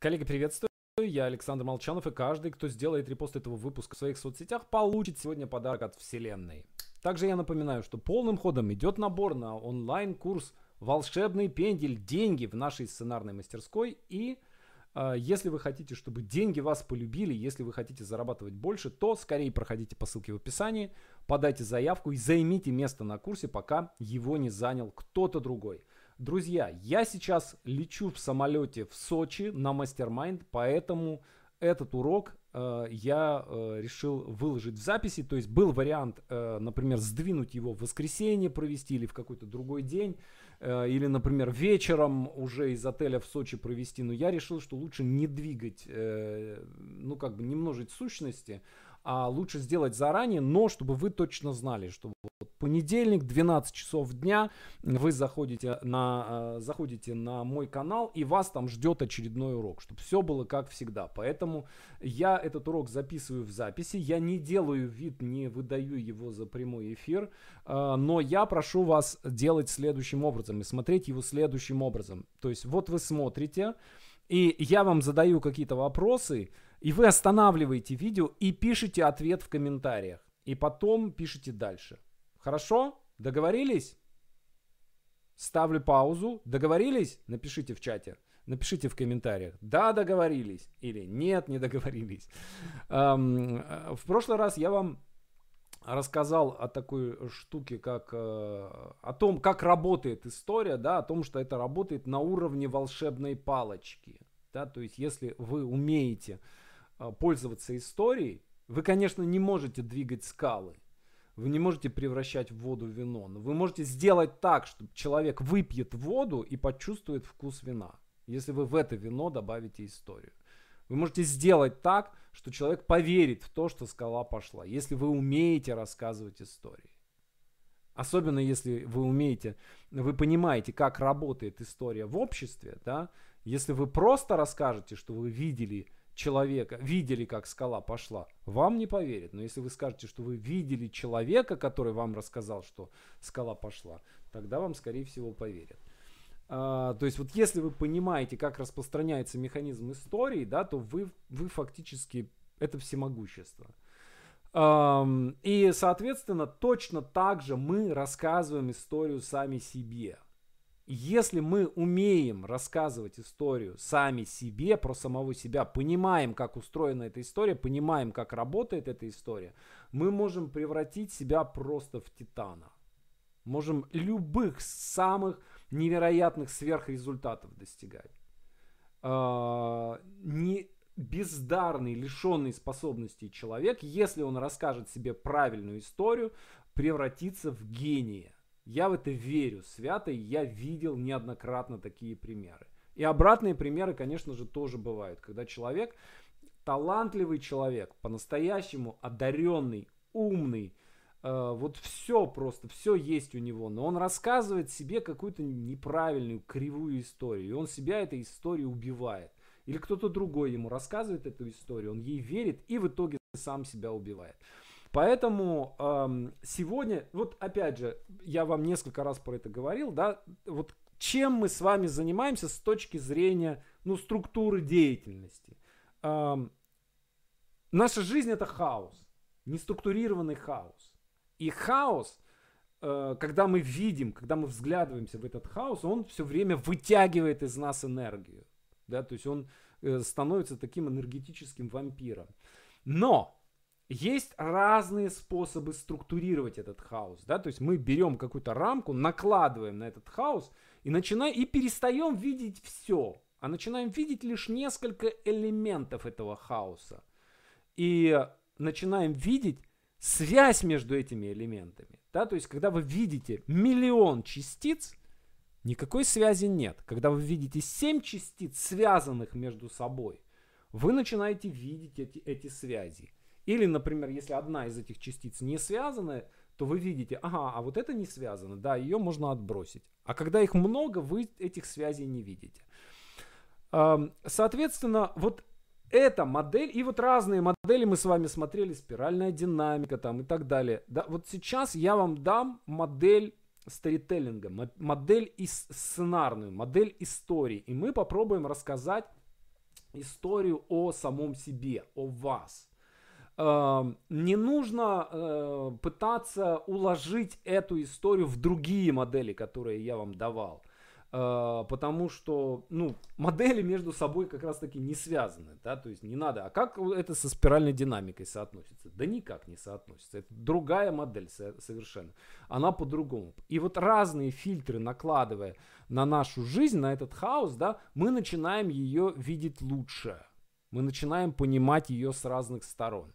Коллеги, приветствую. Я Александр Молчанов, и каждый, кто сделает репост этого выпуска в своих соцсетях, получит сегодня подарок от Вселенной. Также я напоминаю, что полным ходом идет набор на онлайн-курс «Волшебный пендель. Деньги» в нашей сценарной мастерской. И э, если вы хотите, чтобы деньги вас полюбили, если вы хотите зарабатывать больше, то скорее проходите по ссылке в описании, подайте заявку и займите место на курсе, пока его не занял кто-то другой. Друзья, я сейчас лечу в самолете в Сочи на мастер-майнд, поэтому этот урок э, я э, решил выложить в записи. То есть был вариант, э, например, сдвинуть его в воскресенье провести или в какой-то другой день. Э, или, например, вечером уже из отеля в Сочи провести. Но я решил, что лучше не двигать, э, ну как бы не множить сущности, а лучше сделать заранее, но чтобы вы точно знали, что понедельник, 12 часов дня, вы заходите на, э, заходите на мой канал, и вас там ждет очередной урок, чтобы все было как всегда. Поэтому я этот урок записываю в записи, я не делаю вид, не выдаю его за прямой эфир, э, но я прошу вас делать следующим образом и смотреть его следующим образом. То есть вот вы смотрите, и я вам задаю какие-то вопросы, и вы останавливаете видео и пишете ответ в комментариях. И потом пишите дальше. Хорошо? Договорились? Ставлю паузу. Договорились? Напишите в чате. Напишите в комментариях, да, договорились или нет, не договорились. Эм, в прошлый раз я вам рассказал о такой штуке, как э, о том, как работает история, да, о том, что это работает на уровне волшебной палочки. Да, то есть, если вы умеете а, пользоваться историей, вы, конечно, не можете двигать скалы, вы не можете превращать в воду вино, но вы можете сделать так, чтобы человек выпьет воду и почувствует вкус вина, если вы в это вино добавите историю. Вы можете сделать так, что человек поверит в то, что скала пошла, если вы умеете рассказывать истории. Особенно если вы умеете, вы понимаете, как работает история в обществе, да, если вы просто расскажете, что вы видели человека, видели, как скала пошла, вам не поверят. Но если вы скажете, что вы видели человека, который вам рассказал, что скала пошла, тогда вам, скорее всего, поверят. А, то есть вот если вы понимаете, как распространяется механизм истории, да, то вы, вы фактически это всемогущество. И, соответственно, точно так же мы рассказываем историю сами себе. Если мы умеем рассказывать историю сами себе, про самого себя, понимаем, как устроена эта история, понимаем, как работает эта история, мы можем превратить себя просто в титана. Можем любых самых невероятных сверхрезультатов достигать. А, не бездарный, лишенный способностей человек, если он расскажет себе правильную историю, превратится в гения. Я в это верю свято, я видел неоднократно такие примеры. И обратные примеры, конечно же, тоже бывают, когда человек, талантливый человек, по-настоящему одаренный, умный, э, вот все просто, все есть у него, но он рассказывает себе какую-то неправильную, кривую историю, и он себя этой историей убивает. Или кто-то другой ему рассказывает эту историю, он ей верит и в итоге сам себя убивает. Поэтому эм, сегодня, вот опять же, я вам несколько раз про это говорил, да, вот чем мы с вами занимаемся с точки зрения, ну, структуры деятельности. Эм, наша жизнь это хаос, неструктурированный хаос. И хаос, э, когда мы видим, когда мы взглядываемся в этот хаос, он все время вытягивает из нас энергию. Да, то есть он э, становится таким энергетическим вампиром. Но есть разные способы структурировать этот хаос, да, то есть мы берем какую-то рамку, накладываем на этот хаос и начинаем, и перестаем видеть все, а начинаем видеть лишь несколько элементов этого хаоса. И начинаем видеть связь между этими элементами, да, то есть когда вы видите миллион частиц, никакой связи нет. Когда вы видите 7 частиц, связанных между собой, вы начинаете видеть эти, эти связи. Или, например, если одна из этих частиц не связана, то вы видите, ага, а вот это не связано, да, ее можно отбросить. А когда их много, вы этих связей не видите. Соответственно, вот эта модель, и вот разные модели мы с вами смотрели, спиральная динамика там и так далее. Да, вот сейчас я вам дам модель сторителлинга, модель из сценарную, модель истории. И мы попробуем рассказать историю о самом себе, о вас. Эм, не нужно э, пытаться уложить эту историю в другие модели, которые я вам давал. Э, потому что, ну, модели между собой как раз таки не связаны, да, то есть не надо. А как это со спиральной динамикой соотносится? Да никак не соотносится. Это другая модель совершенно. Она по-другому. И вот разные фильтры накладывая на нашу жизнь, на этот хаос, да, мы начинаем ее видеть лучше. Мы начинаем понимать ее с разных сторон.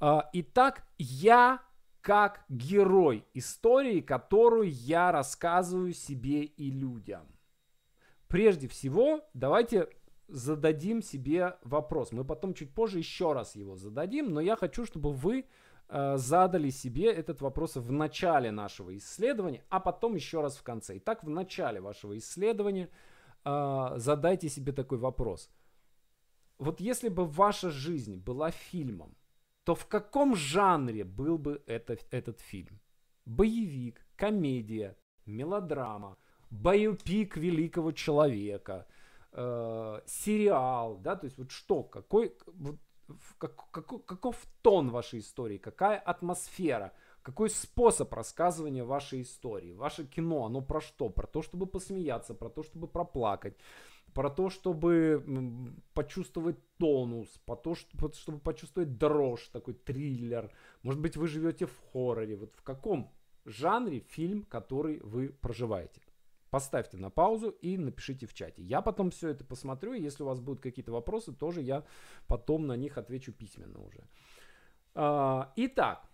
Э, итак, я как герой истории, которую я рассказываю себе и людям. Прежде всего, давайте зададим себе вопрос. Мы потом чуть позже еще раз его зададим, но я хочу, чтобы вы э, задали себе этот вопрос в начале нашего исследования, а потом еще раз в конце. Итак, в начале вашего исследования э, задайте себе такой вопрос. Вот если бы ваша жизнь была фильмом, то в каком жанре был бы это, этот фильм? Боевик, комедия, мелодрама, боепик великого человека, э, сериал, да, то есть вот что, какой, как, какой, каков тон вашей истории, какая атмосфера, какой способ рассказывания вашей истории. Ваше кино, оно про что? Про то, чтобы посмеяться, про то, чтобы проплакать, про то, чтобы почувствовать тонус, про то, чтобы почувствовать дрожь, такой триллер. Может быть, вы живете в хорроре. Вот в каком жанре фильм, который вы проживаете? Поставьте на паузу и напишите в чате. Я потом все это посмотрю, и если у вас будут какие-то вопросы, тоже я потом на них отвечу письменно уже. А, итак,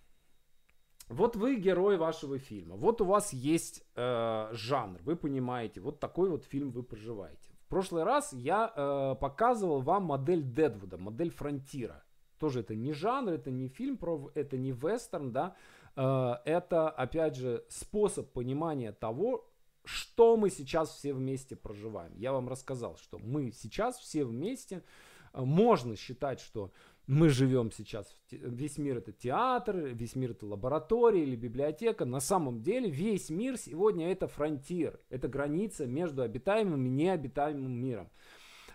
вот вы герой вашего фильма, вот у вас есть э, жанр, вы понимаете, вот такой вот фильм вы проживаете. В прошлый раз я э, показывал вам модель Дедвуда, модель Фронтира. Тоже это не жанр, это не фильм, про, это не вестерн, да. Э, это, опять же, способ понимания того, что мы сейчас все вместе проживаем. Я вам рассказал, что мы сейчас все вместе, э, можно считать, что мы живем сейчас, весь мир это театр, весь мир это лаборатория или библиотека. На самом деле весь мир сегодня это фронтир, это граница между обитаемым и необитаемым миром.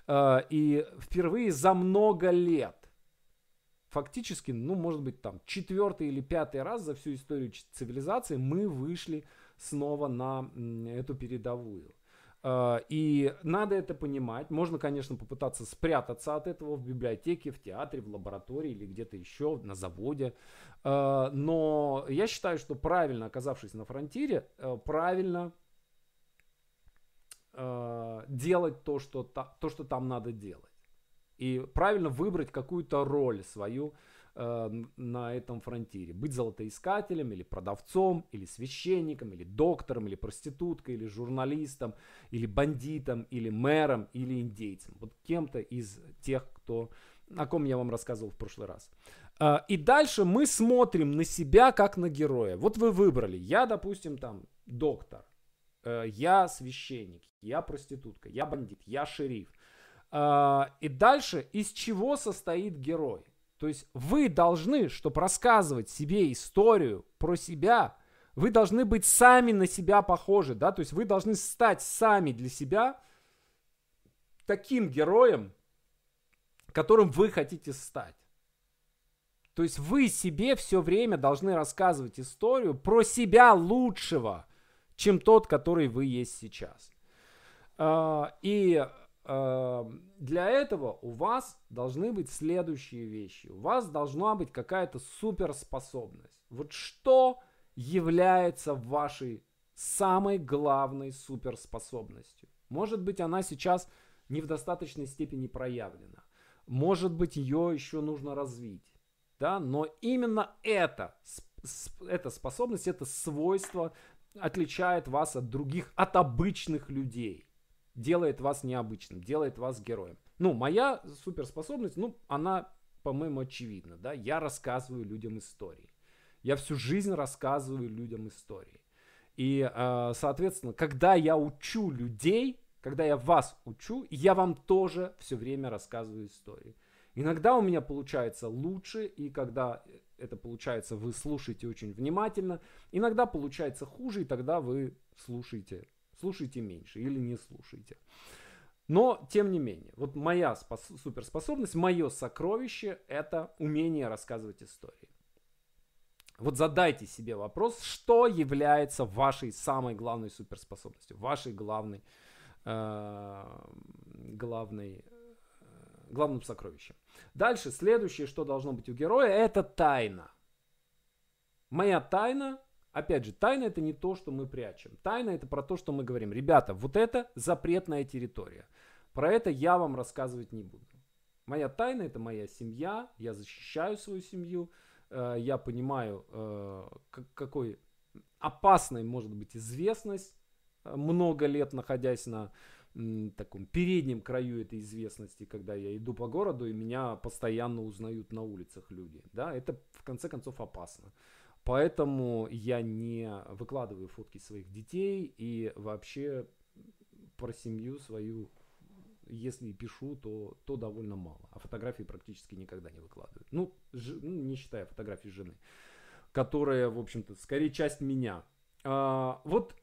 А, и впервые за много лет, фактически, ну, может быть, там, четвертый или пятый раз за всю историю цивилизации мы вышли снова на эту передовую. Э, и надо это понимать. Можно, конечно, попытаться спрятаться от этого в библиотеке, в театре, в лаборатории или где-то еще, на заводе. Э, но я считаю, что правильно, оказавшись на фронтире, э, правильно делать то что, то, что там надо делать. И правильно выбрать какую-то роль свою, Э, на этом фронтире. Быть золотоискателем или продавцом, или священником, или доктором, или проституткой, или журналистом, или бандитом, или мэром, или индейцем. Вот кем-то из тех, кто, о ком я вам рассказывал в прошлый раз. Э, и дальше мы смотрим на себя как на героя. Вот вы выбрали. Я, допустим, там доктор. Э, я священник. Я проститутка. Я бандит. Я шериф. И дальше из чего состоит герой? То есть вы должны, чтобы рассказывать себе историю про себя, вы должны быть сами на себя похожи, да, то есть вы должны стать сами для себя таким героем, которым вы хотите стать. То есть вы себе все время должны рассказывать историю про себя лучшего, чем тот, который вы есть сейчас. А, и для этого у вас должны быть следующие вещи. У вас должна быть какая-то суперспособность. Вот что является вашей самой главной суперспособностью? Может быть, она сейчас не в достаточной степени проявлена. Может быть, ее еще нужно развить. Да? Но именно это, эта способность, это свойство отличает вас от других, от обычных людей делает вас необычным, делает вас героем. Ну, моя суперспособность, ну, она, по-моему, очевидна, да, я рассказываю людям истории. Я всю жизнь рассказываю людям истории. И, э, соответственно, когда я учу людей, когда я вас учу, я вам тоже все время рассказываю истории. Иногда у меня получается лучше, и когда это получается, вы слушаете очень внимательно. Иногда получается хуже, и тогда вы слушаете слушайте меньше или не слушайте. Но, тем не менее, вот моя спос- суперспособность, мое сокровище – это умение рассказывать истории. Вот задайте себе вопрос, что является вашей самой главной суперспособностью, вашей главной, э, главной, э, главным сокровищем. Дальше, следующее, что должно быть у героя, это тайна. Моя тайна Опять же, тайна это не то, что мы прячем. Тайна это про то, что мы говорим. Ребята, вот это запретная территория. Про это я вам рассказывать не буду. Моя тайна это моя семья. Я защищаю свою семью. Э, я понимаю, э, какой опасной может быть известность, э, много лет находясь на таком переднем краю этой известности, когда я иду по городу и меня постоянно узнают на улицах люди. Да, это в конце концов опасно. Поэтому я не выкладываю фотки своих детей и вообще про семью свою, если и пишу, то, то довольно мало. А фотографии практически никогда не выкладываю. Ну, ж, ну не считая фотографий жены, которая, в общем-то, скорее часть меня. А, вот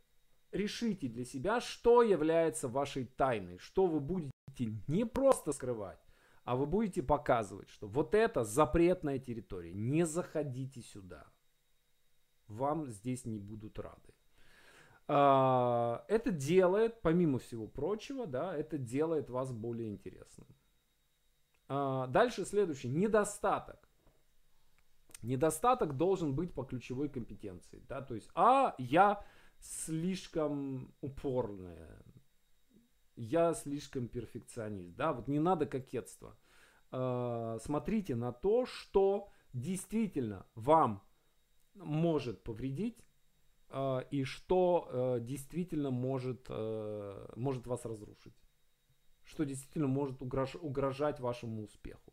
решите для себя, что является вашей тайной, что вы будете не просто скрывать, а вы будете показывать, что вот это запретная территория, не заходите сюда вам здесь не будут рады. А, это делает, помимо всего прочего, да, это делает вас более интересным. А, дальше следующий. Недостаток. Недостаток должен быть по ключевой компетенции. Да? То есть, а, я слишком упорная. Я слишком перфекционист. Да? Вот не надо кокетства. А, смотрите на то, что действительно вам может повредить э, и что э, действительно может, э, может вас разрушить. Что действительно может угрож, угрожать вашему успеху.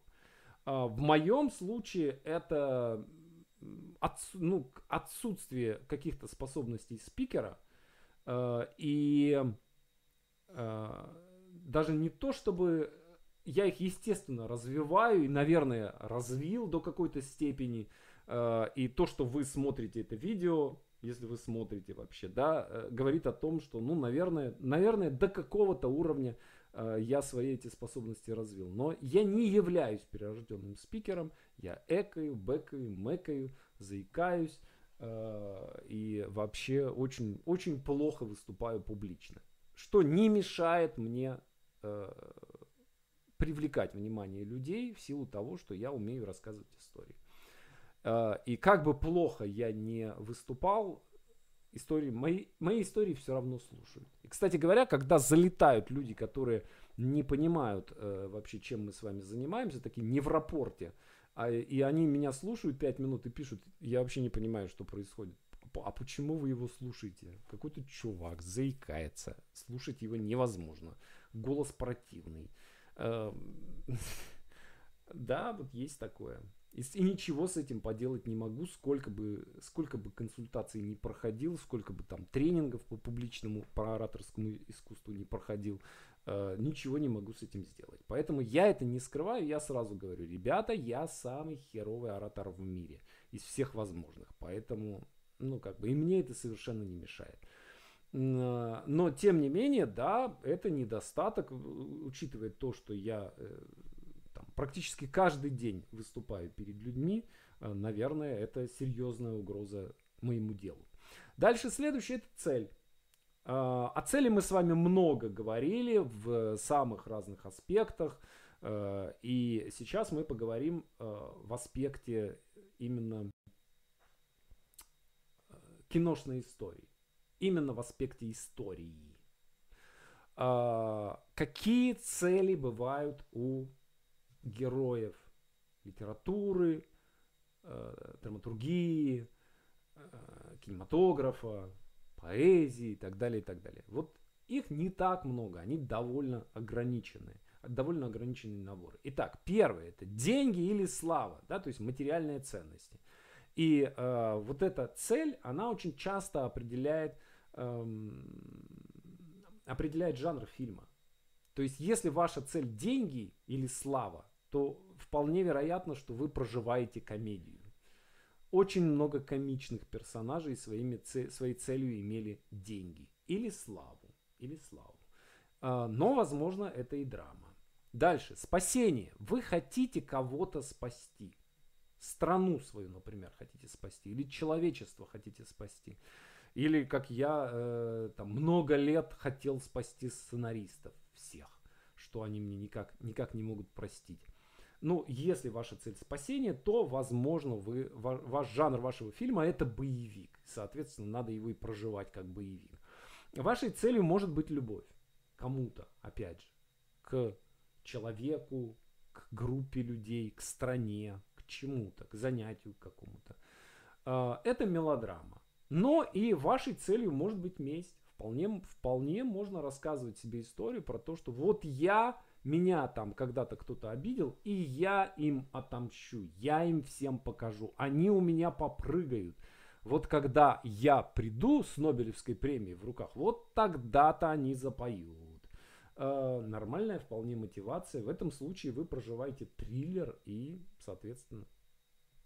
Э, в моем случае это от, ну, отсутствие каких-то способностей спикера э, и э, даже не то, чтобы я их, естественно, развиваю и, наверное, развил до какой-то степени, Э, и то, что вы смотрите это видео, если вы смотрите вообще, да, э, говорит о том, что, ну, наверное, наверное, до какого-то уровня э, я свои эти способности развил. Но я не являюсь перерожденным спикером, я экаю, бэкаю, мэкаю, заикаюсь и вообще очень, очень плохо выступаю публично. Что не мешает мне привлекать внимание людей в силу того, что я умею рассказывать истории. Э, и как бы плохо я не выступал, истории, мои, мои истории все равно слушают. И, кстати говоря, когда залетают люди, которые не понимают э, вообще, чем мы с вами занимаемся, такие не в рапорте, а, и они меня слушают 5 минут и пишут, я вообще не понимаю, что происходит. А почему вы его слушаете? Какой-то чувак заикается. Слушать его невозможно. Голос противный. Эм, да, вот есть такое. И, и ничего с этим поделать не могу, сколько бы, сколько бы консультаций не проходил, сколько бы там тренингов по публичному, по ораторскому искусству не проходил, э, ничего не могу с этим сделать. Поэтому я это не скрываю, я сразу говорю, ребята, я самый херовый оратор в мире из всех возможных. Поэтому, ну как бы, и мне это совершенно не мешает. Э, но, тем не менее, да, это недостаток, учитывая то, что я э, практически каждый день выступаю перед людьми, э, наверное, это серьезная угроза моему делу. Дальше следующее это цель. А, о цели мы с вами много говорили в самых разных аспектах. Э, и сейчас мы поговорим э, в аспекте именно киношной истории. Именно в аспекте истории. А, какие цели бывают у героев литературы, э, драматургии, э, кинематографа, поэзии и так далее, и так далее. Вот их не так много, они довольно ограничены, довольно ограниченный набор. Итак, первое это деньги или слава, да, то есть материальные ценности. И э, вот эта цель, она очень часто определяет, эм, определяет жанр фильма. То есть, если ваша цель деньги или слава, то вполне вероятно, что вы проживаете комедию. Очень много комичных персонажей своими, своей целью имели деньги или славу. Или славу. А, но, возможно, это и драма. Дальше. Спасение. Вы хотите кого-то спасти. Страну свою, например, хотите спасти. Или человечество хотите спасти. Или, как я, э, там, много лет хотел спасти сценаристов всех. Что они мне никак, никак не могут простить. Ну, если ваша цель спасение, то, возможно, вы, ваш жанр вашего фильма это боевик. Соответственно, надо его и проживать как боевик. Вашей целью может быть любовь кому-то, опять же, к человеку, к группе людей, к стране, к чему-то, к занятию какому-то. А, это мелодрама. Но и вашей целью может быть месть. Вполне, вполне можно рассказывать себе историю про то, что вот я, меня там когда-то кто-то обидел, и я им отомщу, я им всем покажу, они у меня попрыгают. Вот когда я приду с Нобелевской премией в руках, вот тогда-то они запоют. Э, нормальная вполне мотивация. В этом случае вы проживаете триллер и, соответственно,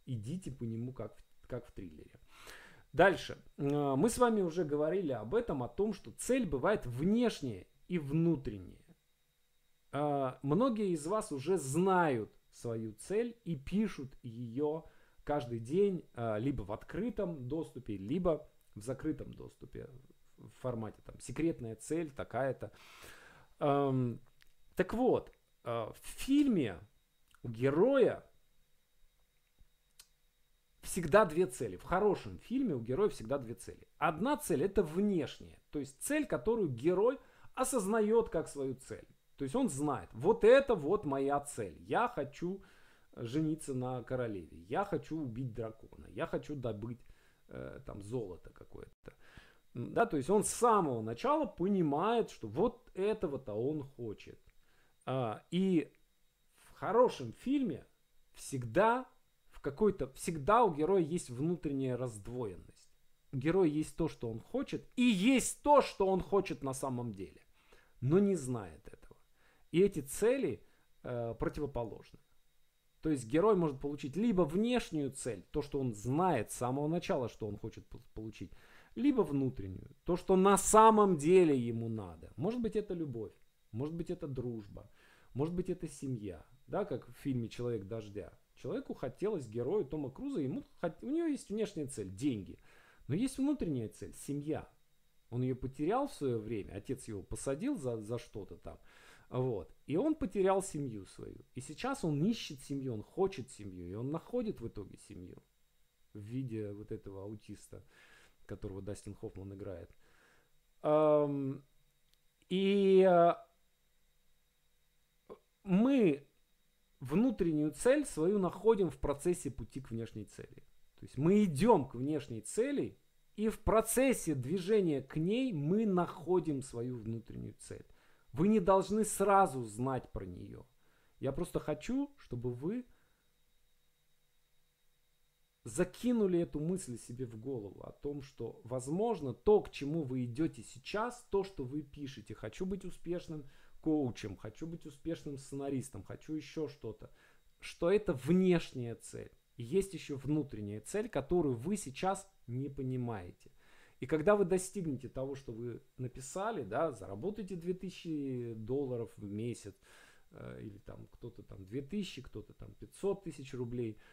идите по нему как в, как в триллере. Дальше. Э, мы с вами уже говорили об этом, о том, что цель бывает внешняя и внутренняя. Э, многие из вас уже знают свою цель и пишут ее каждый день либо в открытом доступе, либо в закрытом доступе в формате там секретная цель такая-то. Так вот, э, в фильме у героя всегда две цели. В хорошем фильме у героя всегда две цели. Одна цель это внешняя, то есть цель, которую герой осознает как свою цель. То есть он знает, вот это вот моя цель. Я хочу жениться на королеве, я хочу убить дракона, я хочу добыть э, там золото какое-то. Да, то есть он с самого начала понимает, что вот этого-то он хочет. А, и в хорошем фильме всегда в какой-то всегда у героя есть внутренняя раздвоенность. У героя есть то, что он хочет, и есть то, что он хочет на самом деле, но не знает этого. И эти цели э, противоположны. То есть герой может получить либо внешнюю цель, то, что он знает с самого начала, что он хочет получить, либо внутреннюю, то, что на самом деле ему надо. Может быть, это любовь, может быть, это дружба, может быть, это семья, да, как в фильме «Человек дождя». Человеку хотелось, герою Тома Круза, ему, у него есть внешняя цель – деньги. Но есть внутренняя цель – семья. Он ее потерял в свое время, отец его посадил за, за что-то там. Вот. И он потерял семью свою. И сейчас он ищет семью, он хочет семью. И он находит в итоге семью в виде вот этого аутиста которого Дастин Хоффман играет. И э, мы внутреннюю цель свою находим в процессе пути к внешней цели. То есть мы идем к внешней цели, и в процессе движения к ней мы находим свою внутреннюю цель. Вы не должны сразу знать про нее. Я просто хочу, чтобы вы закинули эту мысль себе в голову о том, что, возможно, то, к чему вы идете сейчас, то, что вы пишете, хочу быть успешным коучем, хочу быть успешным сценаристом, хочу еще что-то, что это внешняя цель. Есть еще внутренняя цель, которую вы сейчас не понимаете. И когда вы достигнете того, что вы написали, да, заработаете 2000 долларов в месяц, э, или там кто-то там 2000, кто-то там 500 тысяч рублей –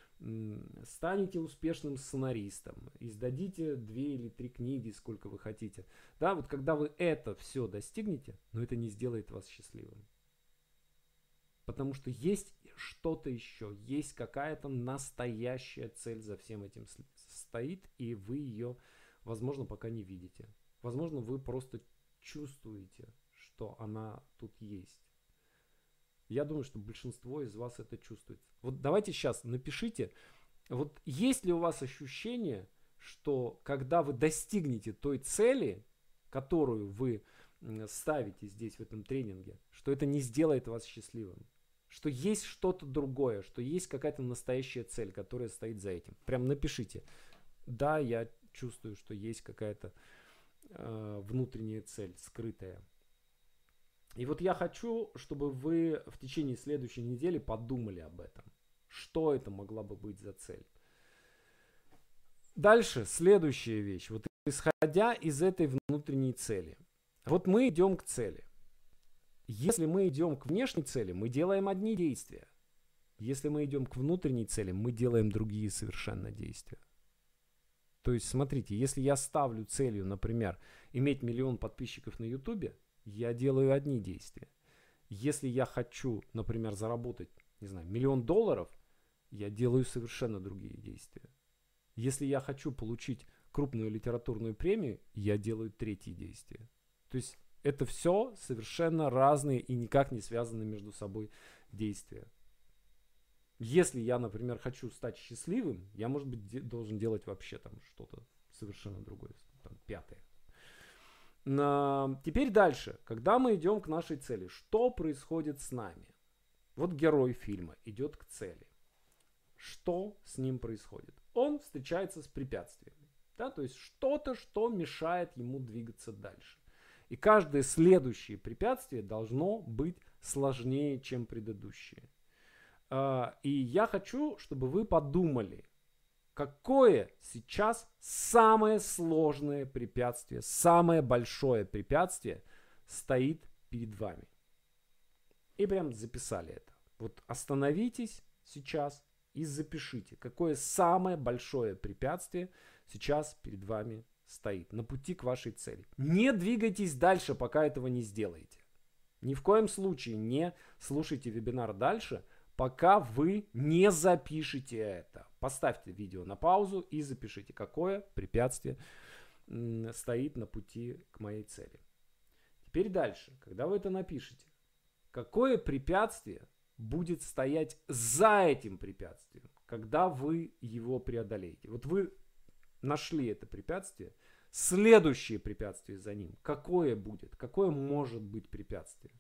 станете успешным сценаристом, издадите две или три книги, сколько вы хотите. Да, вот когда вы это все достигнете, но это не сделает вас счастливым. Потому что есть что-то еще, есть какая-то настоящая цель за всем этим стоит, и вы ее, возможно, пока не видите. Возможно, вы просто чувствуете, что она тут есть. Я думаю, что большинство из вас это чувствует. Вот давайте сейчас напишите, вот есть ли у вас ощущение, что когда вы достигнете той цели, которую вы ставите здесь в этом тренинге, что это не сделает вас счастливым, что есть что-то другое, что есть какая-то настоящая цель, которая стоит за этим. Прям напишите. Да, я чувствую, что есть какая-то э, внутренняя цель, скрытая. И вот я хочу, чтобы вы в течение следующей недели подумали об этом. Что это могла бы быть за цель? Дальше, следующая вещь. Вот исходя из этой внутренней цели. Вот мы идем к цели. если мы идем к внешней цели, мы делаем одни действия. Если мы идем к внутренней цели, мы делаем другие совершенно действия. То есть, смотрите, если я ставлю целью, например, иметь миллион подписчиков на YouTube, я делаю одни действия. Если я хочу, например, заработать, не знаю, миллион долларов, я делаю совершенно другие действия. Если я хочу получить крупную литературную премию, я делаю третьи действия. То есть это все совершенно разные и никак не связанные между собой действия. Если я, например, хочу стать счастливым, я, может быть, де- должен делать вообще там что-то совершенно другое, там, пятое. На... Теперь дальше, когда мы идем к нашей цели, что происходит с нами? Вот герой фильма идет к цели. Что с ним происходит? Он встречается с препятствиями. Да, то есть что-то, что мешает ему двигаться дальше. И каждое следующее препятствие должно быть сложнее, чем предыдущее. А, и я хочу, чтобы вы подумали, какое сейчас самое сложное препятствие, самое большое препятствие стоит перед вами. И прям записали это. Вот остановитесь сейчас и запишите, какое самое большое препятствие сейчас перед вами стоит на пути к вашей цели. Не двигайтесь дальше, пока этого не сделаете. Ни в коем случае не слушайте вебинар дальше, пока вы не запишете это. Поставьте видео на паузу и запишите, какое препятствие стоит на пути к моей цели. Теперь дальше, когда вы это напишете, какое препятствие будет стоять за этим препятствием, когда вы его преодолеете. Вот вы нашли это препятствие, следующее препятствие за ним, какое будет, какое может быть препятствие.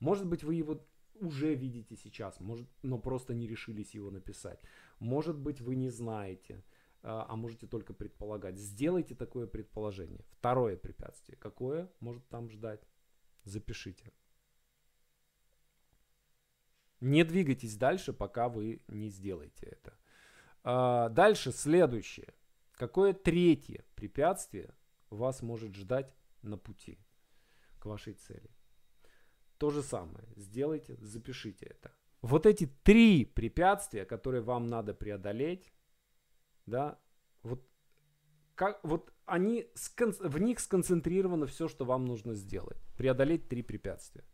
Может быть, вы его уже видите сейчас, может, но просто не решились его написать. Может быть, вы не знаете, а, а можете только предполагать. Сделайте такое предположение. Второе препятствие. Какое может там ждать? Запишите. Не двигайтесь дальше, пока вы не сделаете это. А, дальше следующее. Какое третье препятствие вас может ждать на пути к вашей цели? То же самое. Сделайте, запишите это. Вот эти три препятствия, которые вам надо преодолеть, да, вот, как, вот они, в них сконцентрировано все, что вам нужно сделать. Преодолеть три препятствия.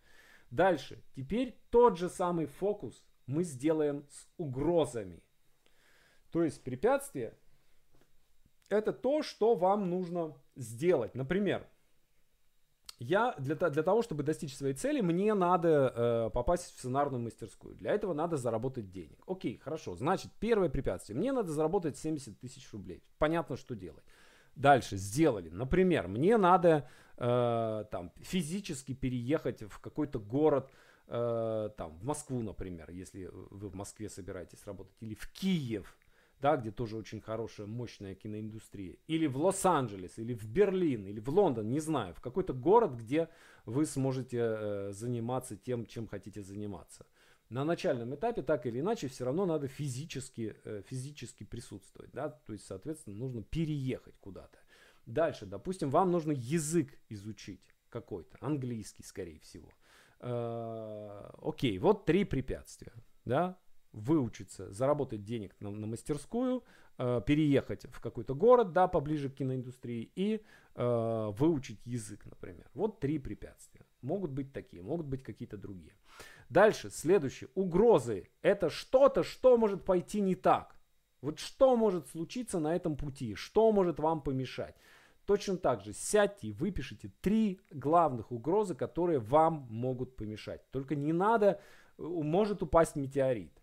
Дальше. Теперь тот же самый фокус мы сделаем с угрозами. То есть препятствие это то, что вам нужно сделать. Например, я для, для того, чтобы достичь своей цели, мне надо э, попасть в сценарную мастерскую. Для этого надо заработать денег. Окей, хорошо. Значит, первое препятствие. Мне надо заработать 70 тысяч рублей. Понятно, что делать. Дальше сделали. Например, мне надо э, там физически переехать в какой-то город, э, там в Москву, например, если вы в Москве собираетесь работать, или в Киев, да, где тоже очень хорошая, мощная киноиндустрия, или в Лос-Анджелес, или в Берлин, или в Лондон, не знаю, в какой-то город, где вы сможете э, заниматься тем, чем хотите заниматься. На начальном этапе так или иначе все равно надо физически, э, физически присутствовать, да, то есть, соответственно, нужно переехать куда-то. Дальше, допустим, вам нужно язык изучить какой-то, английский, скорее всего. Э, окей, вот три препятствия, да, выучиться, заработать денег на, на мастерскую, э, переехать в какой-то город, да, поближе к киноиндустрии и э, выучить язык, например. Вот три препятствия. Могут быть такие, могут быть какие-то другие. Дальше, следующее. Угрозы. Это что-то, что может пойти не так. Вот что может случиться на этом пути, что может вам помешать. Точно так же сядьте и выпишите три главных угрозы, которые вам могут помешать. Только не надо, э, может упасть метеорит.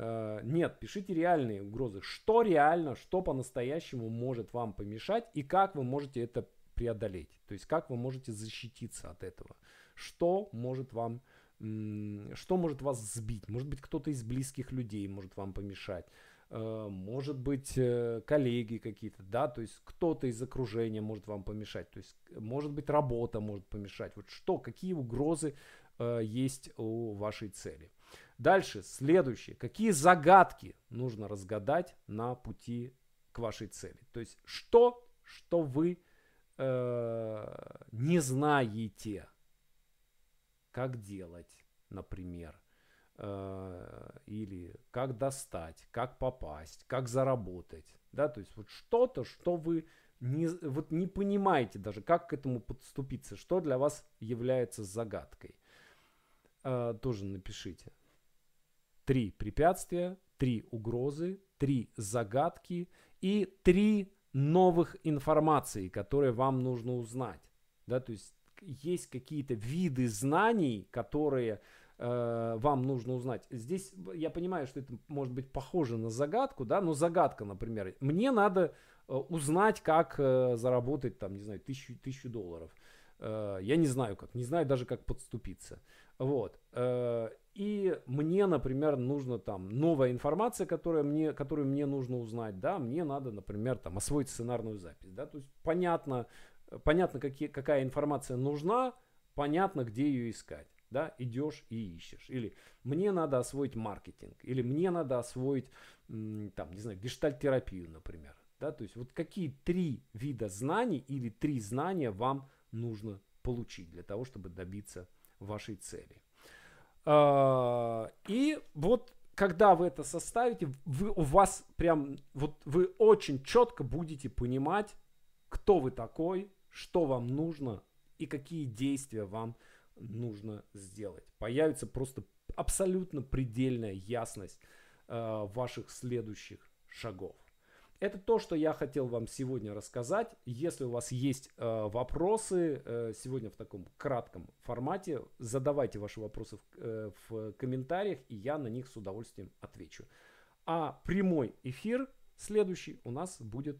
Э, нет, пишите реальные угрозы. Что реально, что по-настоящему может вам помешать и как вы можете это преодолеть. То есть как вы можете защититься от этого. Что может вам, что может вас сбить. Может быть кто-то из близких людей может вам помешать. Э, может быть э, коллеги какие-то, да, то есть кто-то из окружения может вам помешать. То есть может быть работа может помешать. Вот что, какие угрозы есть у вашей цели. Дальше, следующее. Какие загадки нужно разгадать на пути к вашей цели? То есть, что, что вы э, не знаете, как делать, например, э, или как достать, как попасть, как заработать, да, то есть вот что-то, что вы не, вот не понимаете даже, как к этому подступиться, что для вас является загадкой. Э, тоже напишите. Три препятствия, три угрозы, три загадки и три новых информации, которые вам нужно узнать. Да, то есть есть какие-то виды знаний, которые э, вам нужно узнать. Здесь я понимаю, что это может быть похоже на загадку, да, но загадка, например, мне надо э, узнать, как э, заработать, там, не знаю, тысячу, тысячу долларов. Э, я не знаю как, не знаю даже как подступиться. Вот. Э, и мне, например, нужно там новая информация, которая мне, которую мне нужно узнать, да, мне надо, например, там освоить сценарную запись, да, то есть понятно, понятно, какие, какая информация нужна, понятно, где ее искать. Да, идешь и ищешь. Или мне надо освоить маркетинг. Или мне надо освоить, там, не знаю, гештальтерапию, например. Да, то есть вот какие три вида знаний или три знания вам нужно получить для того, чтобы добиться вашей цели. А, и вот когда вы это составите, вы, у вас прям, вот вы очень четко будете понимать, кто вы такой, что вам нужно и какие действия вам нужно сделать. Появится просто абсолютно предельная ясность э, ваших следующих шагов. Это то, что я хотел вам сегодня рассказать. Если у вас есть э, вопросы э, сегодня в таком кратком формате, задавайте ваши вопросы в, э, в комментариях, и я на них с удовольствием отвечу. А прямой эфир следующий у нас будет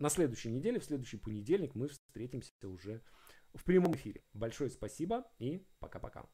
на следующей неделе, в следующий понедельник мы встретимся уже в прямом эфире. Большое спасибо и пока-пока.